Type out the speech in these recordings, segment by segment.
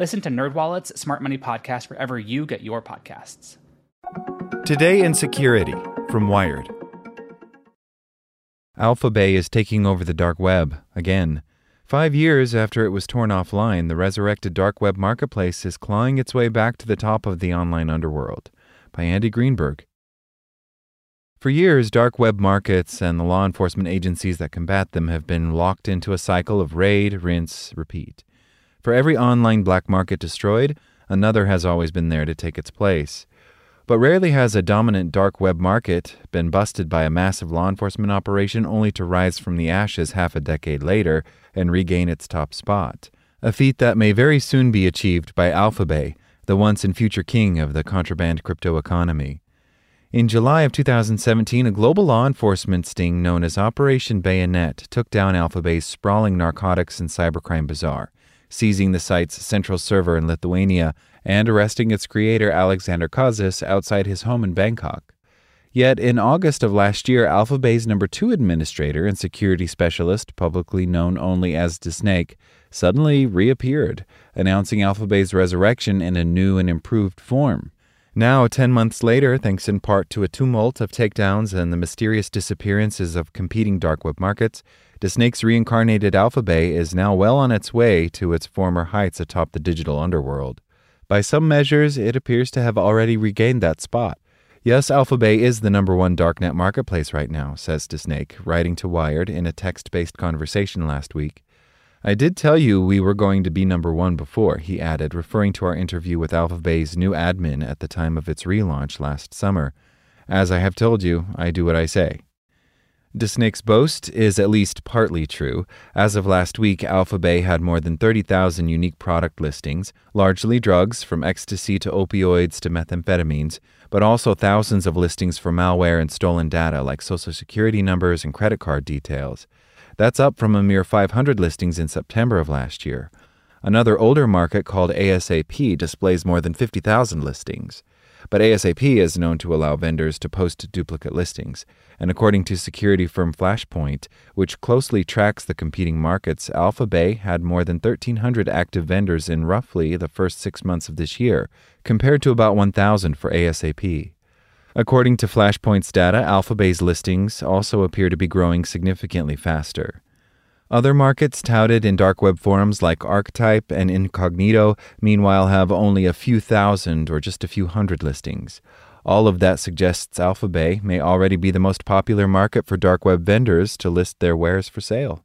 Listen to NerdWallet's Smart Money Podcast wherever you get your podcasts. Today in Security from Wired. Alphabay is taking over the dark web again. Five years after it was torn offline, the resurrected dark web marketplace is clawing its way back to the top of the online underworld. By Andy Greenberg. For years, dark web markets and the law enforcement agencies that combat them have been locked into a cycle of raid, rinse, repeat. For every online black market destroyed, another has always been there to take its place. But rarely has a dominant dark web market been busted by a massive law enforcement operation only to rise from the ashes half a decade later and regain its top spot. A feat that may very soon be achieved by Alphabay, the once and future king of the contraband crypto economy. In July of 2017, a global law enforcement sting known as Operation Bayonet took down Alphabay's sprawling narcotics and cybercrime bazaar, seizing the site's central server in Lithuania and arresting its creator Alexander Cazes outside his home in Bangkok. Yet in August of last year, Alphabay's number two administrator and security specialist, publicly known only as DeSnake, suddenly reappeared, announcing Alphabay's resurrection in a new and improved form. Now, 10 months later, thanks in part to a tumult of takedowns and the mysterious disappearances of competing dark web markets, DeSnake's reincarnated Alphabay is now well on its way to its former heights atop the digital underworld. By some measures, it appears to have already regained that spot. Yes, Alphabay is the number one darknet marketplace right now, says DeSnake, writing to Wired in a text based conversation last week. I did tell you we were going to be number one before, he added, referring to our interview with Alphabay's new admin at the time of its relaunch last summer. As I have told you, I do what I say. DeSnake's boast is at least partly true. As of last week, Alphabay had more than 30,000 unique product listings, largely drugs from ecstasy to opioids to methamphetamines, but also thousands of listings for malware and stolen data like social security numbers and credit card details. That's up from a mere 500 listings in September of last year. Another older market called ASAP displays more than 50,000 listings. But ASAP is known to allow vendors to post duplicate listings. And according to security firm Flashpoint, which closely tracks the competing markets, Alphabay had more than 1,300 active vendors in roughly the first six months of this year, compared to about 1,000 for ASAP. According to Flashpoint's data, Alphabay's listings also appear to be growing significantly faster. Other markets touted in dark web forums like Archetype and Incognito, meanwhile, have only a few thousand or just a few hundred listings. All of that suggests Alphabay may already be the most popular market for dark web vendors to list their wares for sale.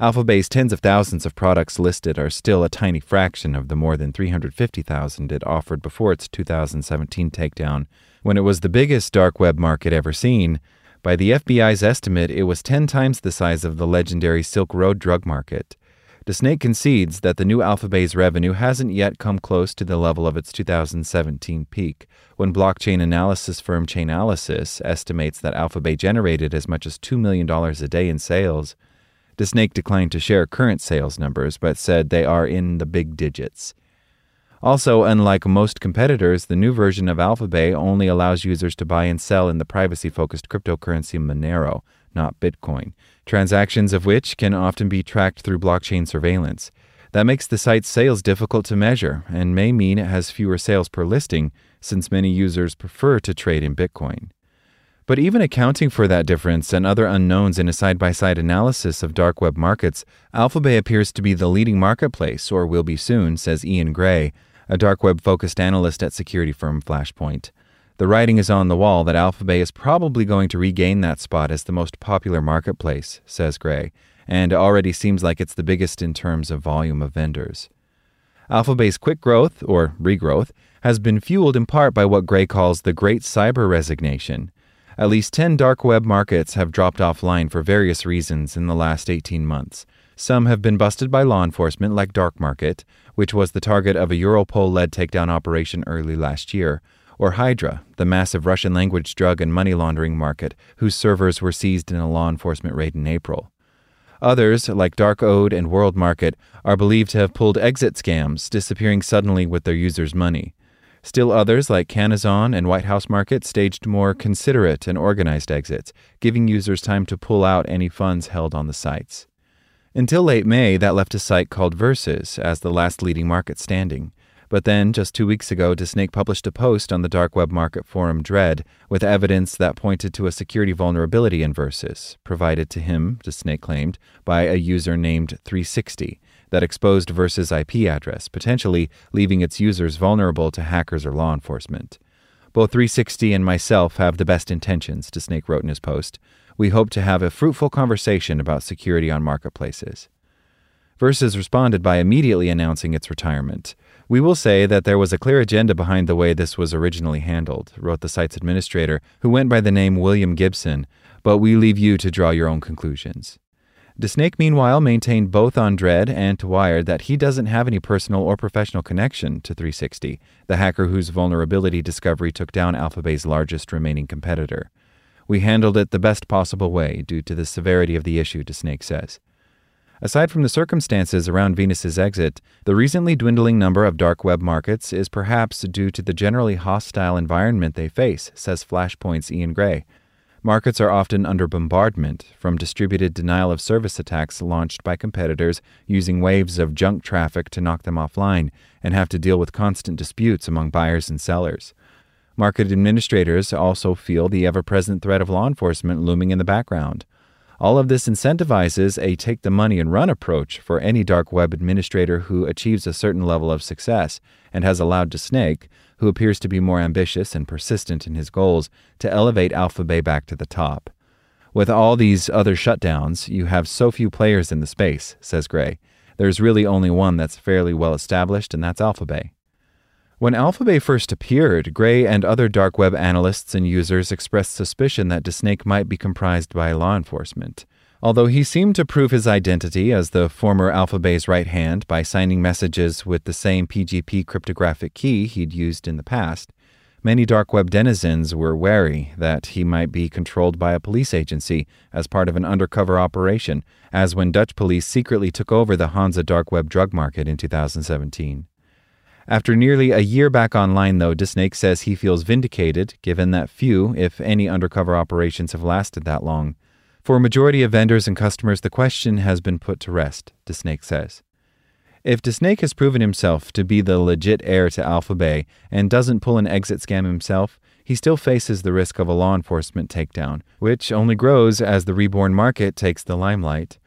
Alphabay's tens of thousands of products listed are still a tiny fraction of the more than 350,000 it offered before its 2017 takedown, when it was the biggest dark web market ever seen. By the FBI's estimate, it was 10 times the size of the legendary Silk Road drug market. DeSnake concedes that the new Alphabay's revenue hasn't yet come close to the level of its 2017 peak, when blockchain analysis firm Chainalysis estimates that Alphabay generated as much as $2 million a day in sales. DeSnake declined to share current sales numbers, but said they are in the big digits. Also, unlike most competitors, the new version of Alphabay only allows users to buy and sell in the privacy focused cryptocurrency Monero, not Bitcoin, transactions of which can often be tracked through blockchain surveillance. That makes the site's sales difficult to measure and may mean it has fewer sales per listing, since many users prefer to trade in Bitcoin. But even accounting for that difference and other unknowns in a side by side analysis of dark web markets, Alphabay appears to be the leading marketplace, or will be soon, says Ian Gray, a dark web focused analyst at security firm Flashpoint. The writing is on the wall that Alphabay is probably going to regain that spot as the most popular marketplace, says Gray, and already seems like it's the biggest in terms of volume of vendors. Alphabay's quick growth, or regrowth, has been fueled in part by what Gray calls the Great Cyber Resignation. At least 10 dark web markets have dropped offline for various reasons in the last 18 months. Some have been busted by law enforcement, like Dark Market, which was the target of a Europol led takedown operation early last year, or Hydra, the massive Russian language drug and money laundering market, whose servers were seized in a law enforcement raid in April. Others, like Dark Ode and World Market, are believed to have pulled exit scams, disappearing suddenly with their users' money. Still others, like Cannazon and White House Market, staged more considerate and organized exits, giving users time to pull out any funds held on the sites. Until late May, that left a site called Versus as the last leading market standing. But then, just two weeks ago, DeSnake published a post on the dark web market forum Dread with evidence that pointed to a security vulnerability in Versus, provided to him, DeSnake claimed, by a user named 360 that exposed Versus' IP address, potentially leaving its users vulnerable to hackers or law enforcement. Both 360 and myself have the best intentions, DeSnake wrote in his post. We hope to have a fruitful conversation about security on marketplaces. Versus responded by immediately announcing its retirement. We will say that there was a clear agenda behind the way this was originally handled, wrote the site's administrator, who went by the name William Gibson, but we leave you to draw your own conclusions. DeSnake, meanwhile, maintained both on Dread and to Wired that he doesn't have any personal or professional connection to 360, the hacker whose vulnerability discovery took down Alphabay's largest remaining competitor. We handled it the best possible way due to the severity of the issue, DeSnake says. Aside from the circumstances around Versus's exit, the recently dwindling number of dark web markets is perhaps due to the generally hostile environment they face, says Flashpoint's Ian Gray. Markets are often under bombardment from distributed denial of service attacks launched by competitors using waves of junk traffic to knock them offline and have to deal with constant disputes among buyers and sellers. Market administrators also feel the ever present threat of law enforcement looming in the background. All of this incentivizes a take the money and run approach for any dark web administrator who achieves a certain level of success and has allowed DeSnake, who appears to be more ambitious and persistent in his goals, to elevate Alphabay back to the top. With all these other shutdowns, you have so few players in the space, says Gray. There's really only one that's fairly well established, and that's Alphabay. When Alphabay first appeared, Gray and other dark web analysts and users expressed suspicion that DeSnake might be comprised by law enforcement. Although he seemed to prove his identity as the former Alphabay's right hand by signing messages with the same PGP cryptographic key he'd used in the past, many dark web denizens were wary that he might be controlled by a police agency as part of an undercover operation, as when Dutch police secretly took over the Hansa dark web drug market in 2017. After nearly a year back online, though, DeSnake says he feels vindicated, given that few, if any, undercover operations have lasted that long. For a majority of vendors and customers, the question has been put to rest, DeSnake says. If DeSnake has proven himself to be the legit heir to Alphabay and doesn't pull an exit scam himself, he still faces the risk of a law enforcement takedown, which only grows as the reborn market takes the limelight.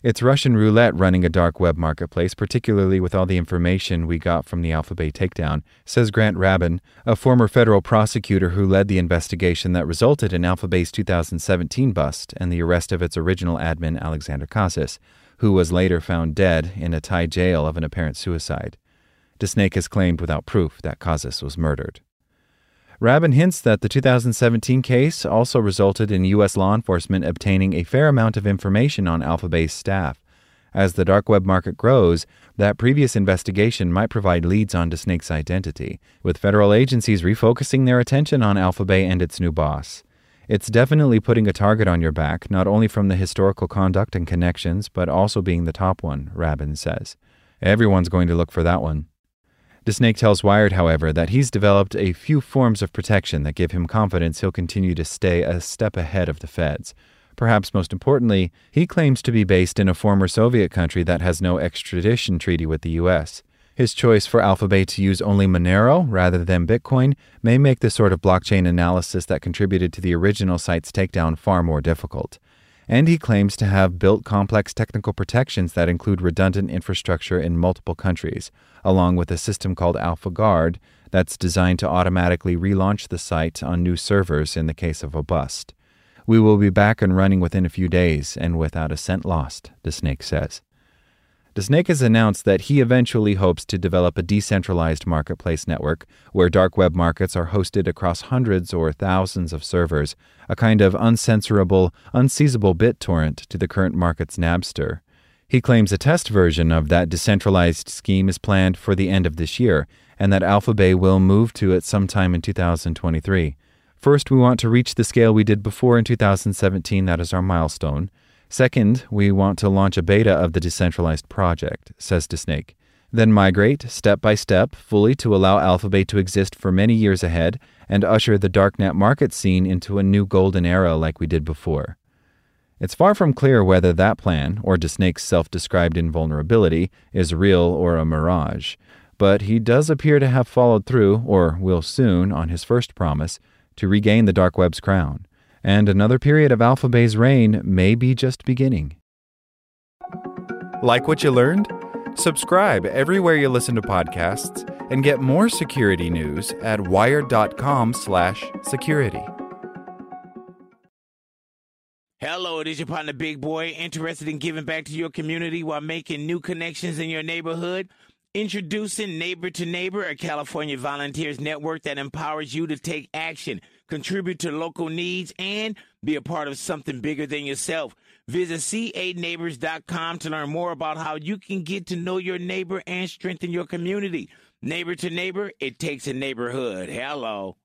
It's Russian roulette running a dark web marketplace, particularly with all the information we got from the Alphabay takedown, says Grant Rabenn, a former federal prosecutor who led the investigation that resulted in Alphabay's 2017 bust and the arrest of its original admin, Alexander Cazes, who was later found dead in a Thai jail of an apparent suicide. DeSnake has claimed without proof that Cazes was murdered. Rabenn hints that the 2017 case also resulted in U.S. law enforcement obtaining a fair amount of information on Alphabay's staff. As the dark web market grows, that previous investigation might provide leads on Snake's identity, with federal agencies refocusing their attention on Alphabay and its new boss. It's definitely putting a target on your back, not only from the historical conduct and connections, but also being the top one, Rabenn says. Everyone's going to look for that one. DeSnake tells Wired, however, that he's developed a few forms of protection that give him confidence he'll continue to stay a step ahead of the feds. Perhaps most importantly, he claims to be based in a former Soviet country that has no extradition treaty with the U.S. His choice for Alphabay to use only Monero rather than Bitcoin may make the sort of blockchain analysis that contributed to the original site's takedown far more difficult. And he claims to have built complex technical protections that include redundant infrastructure in multiple countries, along with a system called AlphaGuard that's designed to automatically relaunch the site on new servers in the case of a bust. We will be back and running within a few days and without a cent lost, DeSnake says. DeSnake has announced that he eventually hopes to develop a decentralized marketplace network where dark web markets are hosted across hundreds or thousands of servers, a kind of uncensorable, unseizable BitTorrent to the current market's Napster. He claims a test version of that decentralized scheme is planned for the end of this year, and that Alphabay will move to it sometime in 2023. First, we want to reach the scale we did before in 2017, that is our milestone. Second, we want to launch a beta of the decentralized project, says DeSnake. Then migrate, step by step, fully to allow Alphabay to exist for many years ahead and usher the darknet market scene into a new golden era like we did before. It's far from clear whether that plan, or DeSnake's self described invulnerability, is real or a mirage, but he does appear to have followed through, or will soon, on his first promise to regain the dark web's crown and another period of Alpha Bay's reign may be just beginning. Like what you learned? Subscribe everywhere you listen to podcasts and get more security news at wired.com/security. Hello, it is your partner Big Boy, interested in giving back to your community while making new connections in your neighborhood. Introducing Neighbor to Neighbor, a California volunteers network that empowers you to take action contribute to local needs, and be a part of something bigger than yourself. Visit c8neighbors.com to learn more about how you can get to know your neighbor and strengthen your community. Neighbor to neighbor, it takes a neighborhood. Hello.